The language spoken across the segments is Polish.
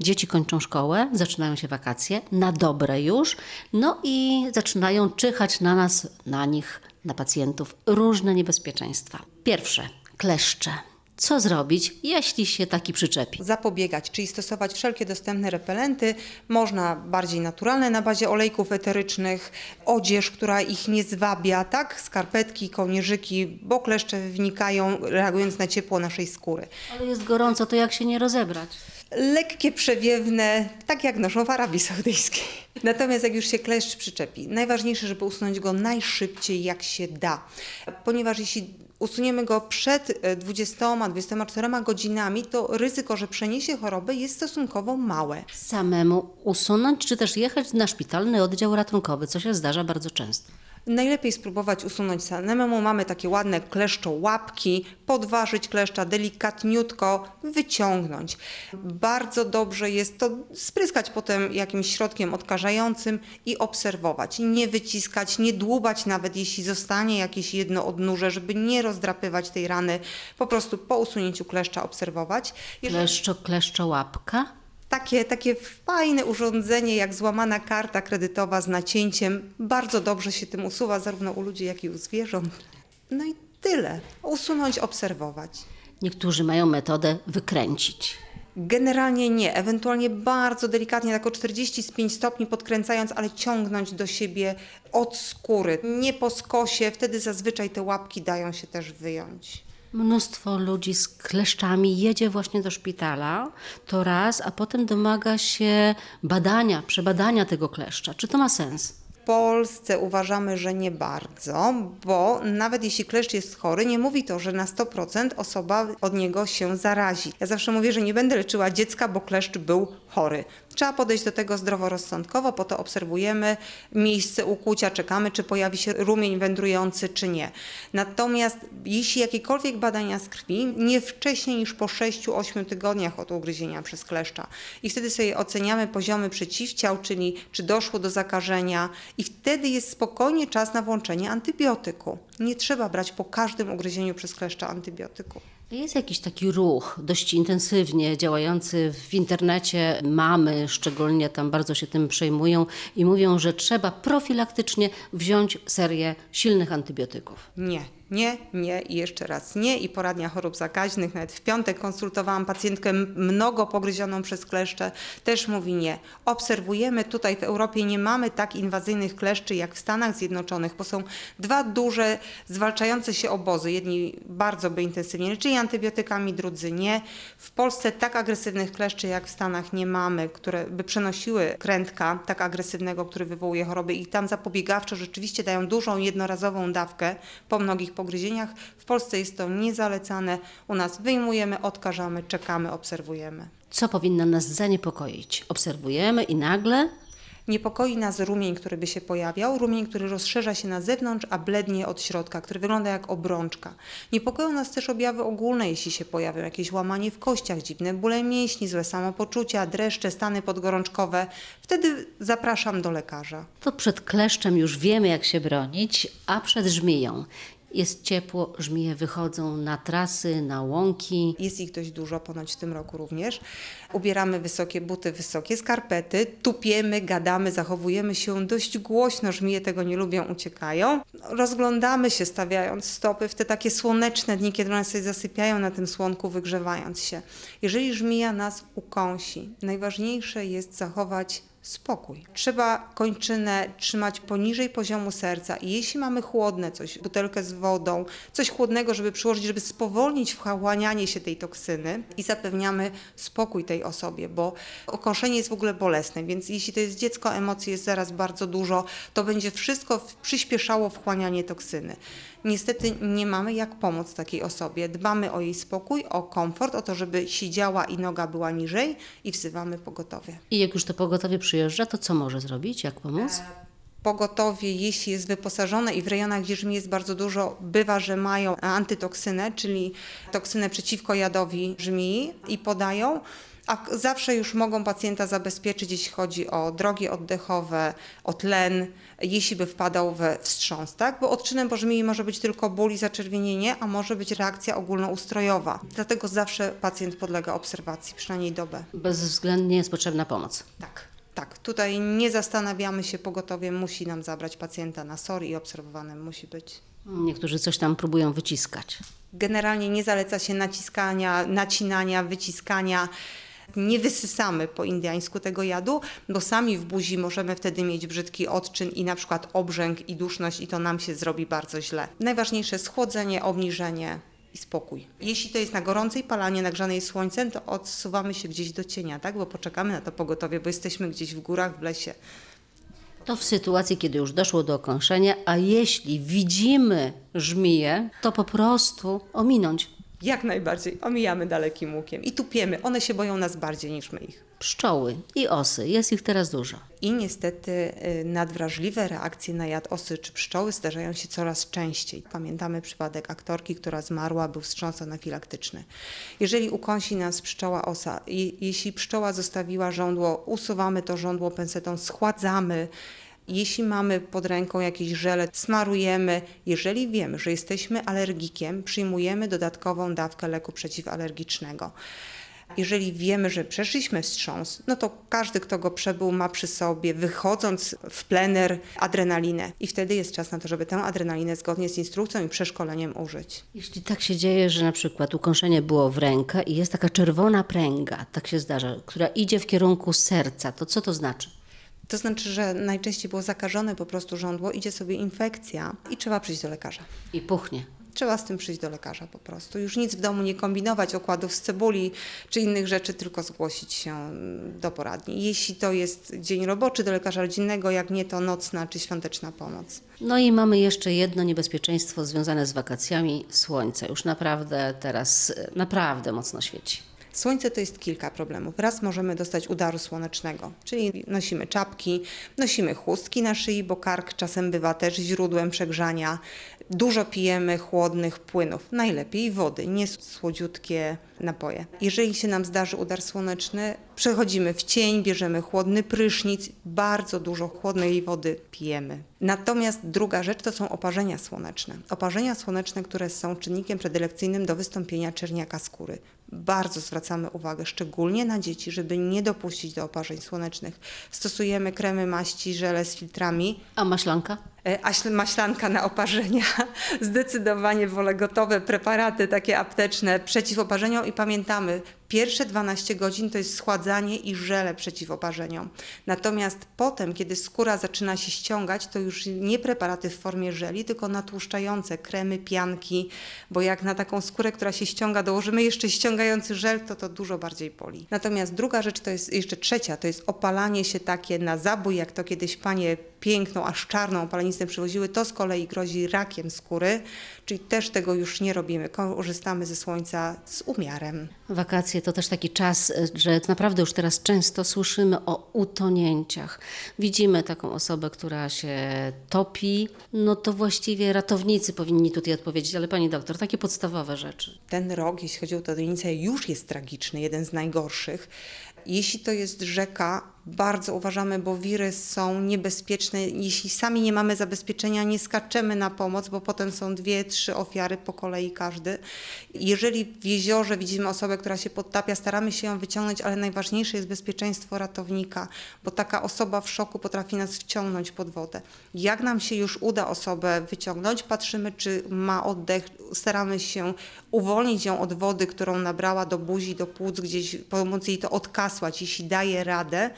Dzieci kończą szkołę, zaczynają się wakacje, na dobre już, no i zaczynają czyhać na nas, na nich, na pacjentów różne niebezpieczeństwa. Pierwsze, kleszcze. Co zrobić, jeśli się taki przyczepi? zapobiegać, czyli stosować wszelkie dostępne repelenty. Można bardziej naturalne na bazie olejków eterycznych, odzież, która ich nie zwabia, tak? Skarpetki, kołnierzyki, bo kleszcze wnikają reagując na ciepło naszej skóry. Ale jest gorąco, to jak się nie rozebrać? Lekkie, przewiewne, tak jak noszą w Arabii Saudyjskiej. Natomiast jak już się kleszcz przyczepi, najważniejsze, żeby usunąć go najszybciej jak się da. Ponieważ jeśli usuniemy go przed e, 20-24 godzinami, to ryzyko, że przeniesie chorobę jest stosunkowo małe. Samemu usunąć, czy też jechać na szpitalny oddział ratunkowy, co się zdarza bardzo często. Najlepiej spróbować usunąć samemu. Mamy takie ładne kleszczołapki, podważyć kleszcza delikatniutko, wyciągnąć. Bardzo dobrze jest to spryskać potem jakimś środkiem odkażającym i obserwować. Nie wyciskać, nie dłubać nawet jeśli zostanie jakieś jedno odnóże, żeby nie rozdrapywać tej rany. Po prostu po usunięciu kleszcza obserwować. Jeżeli- Kleszczo, kleszczołapka. Takie, takie fajne urządzenie jak złamana karta kredytowa z nacięciem. Bardzo dobrze się tym usuwa zarówno u ludzi, jak i u zwierząt. No i tyle. Usunąć, obserwować. Niektórzy mają metodę wykręcić. Generalnie nie, ewentualnie bardzo delikatnie, tak o 45 stopni podkręcając, ale ciągnąć do siebie od skóry, nie po skosie, wtedy zazwyczaj te łapki dają się też wyjąć. Mnóstwo ludzi z kleszczami jedzie właśnie do szpitala, to raz, a potem domaga się badania, przebadania tego kleszcza. Czy to ma sens? W Polsce uważamy, że nie bardzo, bo nawet jeśli kleszcz jest chory, nie mówi to, że na 100% osoba od niego się zarazi. Ja zawsze mówię, że nie będę leczyła dziecka, bo kleszcz był chory. Trzeba podejść do tego zdroworozsądkowo, po to obserwujemy miejsce ukłucia, czekamy, czy pojawi się rumień wędrujący, czy nie. Natomiast jeśli jakiekolwiek badania z krwi, nie wcześniej niż po 6-8 tygodniach od ugryzienia przez kleszcza. I wtedy sobie oceniamy poziomy przeciwciał, czyli czy doszło do zakażenia i wtedy jest spokojnie czas na włączenie antybiotyku. Nie trzeba brać po każdym ugryzieniu przez kleszcza antybiotyku. Jest jakiś taki ruch dość intensywnie działający w internecie. Mamy szczególnie tam bardzo się tym przejmują i mówią, że trzeba profilaktycznie wziąć serię silnych antybiotyków. Nie, nie, nie i jeszcze raz nie. I poradnia chorób zakaźnych, nawet w piątek konsultowałam pacjentkę mnogo pogryzioną przez kleszcze, też mówi nie. Obserwujemy, tutaj w Europie nie mamy tak inwazyjnych kleszczy jak w Stanach Zjednoczonych, bo są dwa duże zwalczające się obozy. Jedni bardzo by intensywnie leczyli antybiotykami, drudzy nie. W Polsce tak agresywnych kleszczy jak w Stanach nie mamy, które by przenosiły krętka tak agresywnego, który wywołuje choroby i tam zapobiegawczo rzeczywiście dają dużą jednorazową dawkę po mnogich pogryzieniach. W Polsce jest to niezalecane. U nas wyjmujemy, odkażamy, czekamy, obserwujemy. Co powinno nas zaniepokoić? Obserwujemy i nagle Niepokoi nas rumień, który by się pojawiał, rumień, który rozszerza się na zewnątrz, a blednie od środka, który wygląda jak obrączka. Niepokoją nas też objawy ogólne, jeśli się pojawią jakieś łamanie w kościach, dziwne bóle mięśni, złe samopoczucia, dreszcze, stany podgorączkowe. Wtedy zapraszam do lekarza. to przed kleszczem już wiemy, jak się bronić, a przed żmiją. Jest ciepło, żmije wychodzą na trasy, na łąki. Jest ich dość dużo, ponoć w tym roku również. Ubieramy wysokie buty, wysokie skarpety, tupiemy, gadamy, zachowujemy się dość głośno, żmije tego nie lubią, uciekają. Rozglądamy się, stawiając stopy w te takie słoneczne dni, kiedy one sobie zasypiają na tym słonku, wygrzewając się. Jeżeli żmija nas ukąsi, najważniejsze jest zachować spokój. Trzeba kończynę trzymać poniżej poziomu serca i jeśli mamy chłodne coś, butelkę z wodą, coś chłodnego, żeby przyłożyć, żeby spowolnić wchłanianie się tej toksyny i zapewniamy spokój tej osobie, bo ukąszenie jest w ogóle bolesne, więc jeśli to jest dziecko, emocji jest zaraz bardzo dużo, to będzie wszystko przyspieszało wchłanianie toksyny. Niestety nie mamy jak pomóc takiej osobie. Dbamy o jej spokój, o komfort, o to, żeby siedziała i noga była niżej i wzywamy pogotowie. I jak już to pogotowie przyjeżdża, to co może zrobić? Jak pomóc? Pogotowie, jeśli jest wyposażone i w rejonach, gdzie żmi jest bardzo dużo, bywa, że mają antytoksynę, czyli toksynę przeciwko jadowi żmii i podają. A zawsze już mogą pacjenta zabezpieczyć, jeśli chodzi o drogi oddechowe, o tlen, jeśli by wpadał we wstrząs, tak? Bo odczynem pożmieni może być tylko ból i zaczerwienienie, a może być reakcja ogólnoustrojowa. Dlatego zawsze pacjent podlega obserwacji, przynajmniej dobę. Bezwzględnie jest potrzebna pomoc. Tak, tak. Tutaj nie zastanawiamy się, pogotowie musi nam zabrać pacjenta na SOR i obserwowanym musi być. Niektórzy coś tam próbują wyciskać. Generalnie nie zaleca się naciskania, nacinania, wyciskania. Nie wysysamy po indiańsku tego jadu, bo sami w buzi możemy wtedy mieć brzydki odczyn i na przykład obrzęk i duszność i to nam się zrobi bardzo źle. Najważniejsze jest chłodzenie, obniżenie i spokój. Jeśli to jest na gorącej palanie, nagrzanej słońcem, to odsuwamy się gdzieś do cienia, tak? Bo poczekamy na to pogotowie, bo jesteśmy gdzieś w górach, w lesie. To w sytuacji, kiedy już doszło do okąszenia, a jeśli widzimy żmiję, to po prostu ominąć. Jak najbardziej omijamy dalekim łukiem i tupiemy. One się boją nas bardziej niż my ich. Pszczoły i osy, jest ich teraz dużo. I niestety y, nadwrażliwe reakcje na jad osy czy pszczoły zdarzają się coraz częściej. Pamiętamy przypadek aktorki, która zmarła, był wstrząs anafilaktyczny. Jeżeli ukąsi nas pszczoła osa, je, jeśli pszczoła zostawiła żądło, usuwamy to żądło pensetą, schładzamy. Jeśli mamy pod ręką jakieś żele, smarujemy. Jeżeli wiemy, że jesteśmy alergikiem, przyjmujemy dodatkową dawkę leku przeciwalergicznego. Jeżeli wiemy, że przeszliśmy wstrząs, no to każdy, kto go przebył, ma przy sobie, wychodząc w plener, adrenalinę. I wtedy jest czas na to, żeby tę adrenalinę zgodnie z instrukcją i przeszkoleniem użyć. Jeśli tak się dzieje, że na przykład ukąszenie było w rękę i jest taka czerwona pręga, tak się zdarza, która idzie w kierunku serca, to co to znaczy? To znaczy, że najczęściej było zakażone po prostu żądło, idzie sobie infekcja i trzeba przyjść do lekarza. I puchnie. Trzeba z tym przyjść do lekarza po prostu. Już nic w domu nie kombinować, okładów z cebuli czy innych rzeczy, tylko zgłosić się do poradni. Jeśli to jest dzień roboczy do lekarza rodzinnego, jak nie, to nocna czy świąteczna pomoc. No i mamy jeszcze jedno niebezpieczeństwo związane z wakacjami słońce. Już naprawdę teraz e, naprawdę mocno świeci. Słońce to jest kilka problemów. Raz możemy dostać udaru słonecznego, czyli nosimy czapki, nosimy chustki na szyi, bo kark czasem bywa też źródłem przegrzania. Dużo pijemy chłodnych płynów, najlepiej wody, nie słodziutkie napoje. Jeżeli się nam zdarzy udar słoneczny, przechodzimy w cień, bierzemy chłodny prysznic, bardzo dużo chłodnej wody pijemy. Natomiast druga rzecz to są oparzenia słoneczne. Oparzenia słoneczne, które są czynnikiem predylekcyjnym do wystąpienia czerniaka skóry. Bardzo zwracamy uwagę, szczególnie na dzieci, żeby nie dopuścić do oparzeń słonecznych. Stosujemy kremy, maści, żele z filtrami, A maślanka? E, a śl- maślanka na oparzenia. Zdecydowanie wolę gotowe preparaty takie apteczne przeciw oparzeniom i pamiętamy, pierwsze 12 godzin to jest schładzanie i żele przeciw oparzeniom. Natomiast potem, kiedy skóra zaczyna się ściągać, to już nie preparaty w formie żeli, tylko natłuszczające, kremy, pianki, bo jak na taką skórę, która się ściąga, dołożymy jeszcze ściągający żel, to to dużo bardziej boli. Natomiast druga rzecz to jest jeszcze trzecia, to jest opalanie się takie na zabój, jak to kiedyś panie piękną, aż czarną opalanicę przywoziły, to z kolei grozi rakiem skóry, czyli też tego już nie robimy. Korzystamy ze słońca z umiarem. Wakacje to też taki czas, e, że naprawdę już teraz często słyszymy o utonięciach. Widzimy taką osobę, która się topi, no to właściwie ratownicy powinni tutaj odpowiedzieć, ale pani doktor, takie podstawowe rzeczy. Ten rok, jeśli chodzi o utonięcie, już jest tragiczny, jeden z najgorszych. Jeśli to jest rzeka, bardzo uważamy, bo wiry są niebezpieczne. Jeśli sami nie mamy zabezpieczenia, nie skaczemy na pomoc, bo potem są dwie, trzy ofiary po kolei każdy. Jeżeli w jeziorze widzimy osobę, która się podtapia, staramy się ją wyciągnąć, ale najważniejsze jest bezpieczeństwo ratownika, bo taka osoba w szoku potrafi nas wciągnąć pod wodę. Jak nam się już uda osobę wyciągnąć, patrzymy, czy ma oddech, staramy się uwolnić ją od wody, którą nabrała do buzi, do płuc, gdzieś pomóc jej to odkasłać, jeśli daje radę.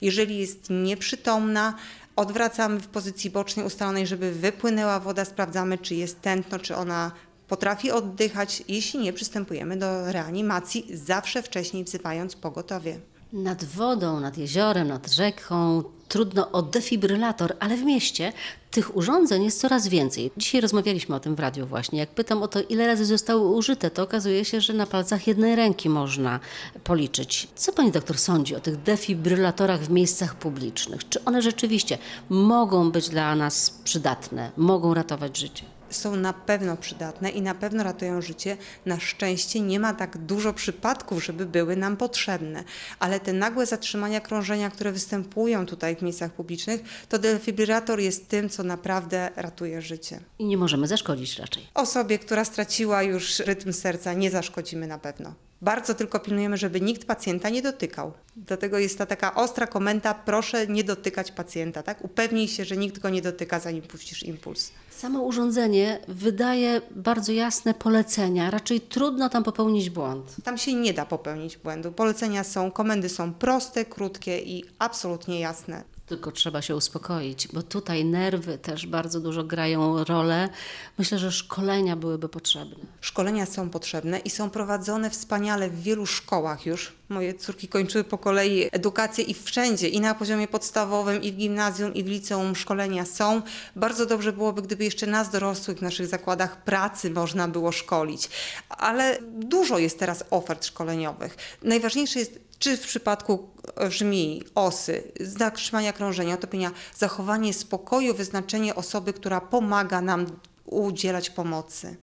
Jeżeli jest nieprzytomna, odwracamy w pozycji bocznej ustalonej, żeby wypłynęła woda, sprawdzamy, czy jest tętno, czy ona potrafi oddychać. Jeśli nie, przystępujemy do reanimacji, zawsze wcześniej wzywając pogotowie. Nad wodą, nad jeziorem, nad rzeką trudno o defibrylator, ale w mieście tych urządzeń jest coraz więcej. Dzisiaj rozmawialiśmy o tym w radiu właśnie. Jak pytam o to, ile razy zostały użyte, to okazuje się, że na palcach jednej ręki można policzyć. Co pani doktor sądzi o tych defibrylatorach w miejscach publicznych? Czy one rzeczywiście mogą być dla nas przydatne, mogą ratować życie? Są na pewno przydatne i na pewno ratują życie. Na szczęście nie ma tak dużo przypadków, żeby były nam potrzebne, ale te nagłe zatrzymania krążenia, które występują tutaj w miejscach publicznych, to defibrylator jest tym, co naprawdę ratuje życie. I nie możemy zaszkodzić raczej. Osobie, która straciła już rytm serca, nie zaszkodzimy na pewno. Bardzo tylko pilnujemy, żeby nikt pacjenta nie dotykał. Dlatego jest ta taka ostra komenda, proszę nie dotykać pacjenta, tak? Upewnij się, że nikt go nie dotyka, zanim puścisz impuls. Samo urządzenie wydaje bardzo jasne polecenia, raczej trudno tam popełnić błąd. Tam się nie da popełnić błędu. Polecenia są, komendy są proste, krótkie i absolutnie jasne. Tylko trzeba się uspokoić, bo tutaj nerwy też bardzo dużo grają rolę. Myślę, że szkolenia byłyby potrzebne. Szkolenia są potrzebne i są prowadzone wspaniale w wielu szkołach już. Moje córki kończyły po kolei edukację i wszędzie, i na poziomie podstawowym, i w gimnazjum, i w liceum szkolenia są. Bardzo dobrze byłoby, gdyby jeszcze nas dorosłych w naszych zakładach pracy można było szkolić. Ale dużo jest teraz ofert szkoleniowych. Najważniejsze jest czy w przypadku żmi, osy, zatrzymania krążenia, otopienia, zachowanie spokoju, wyznaczenie osoby, która pomaga nam udzielać pomocy.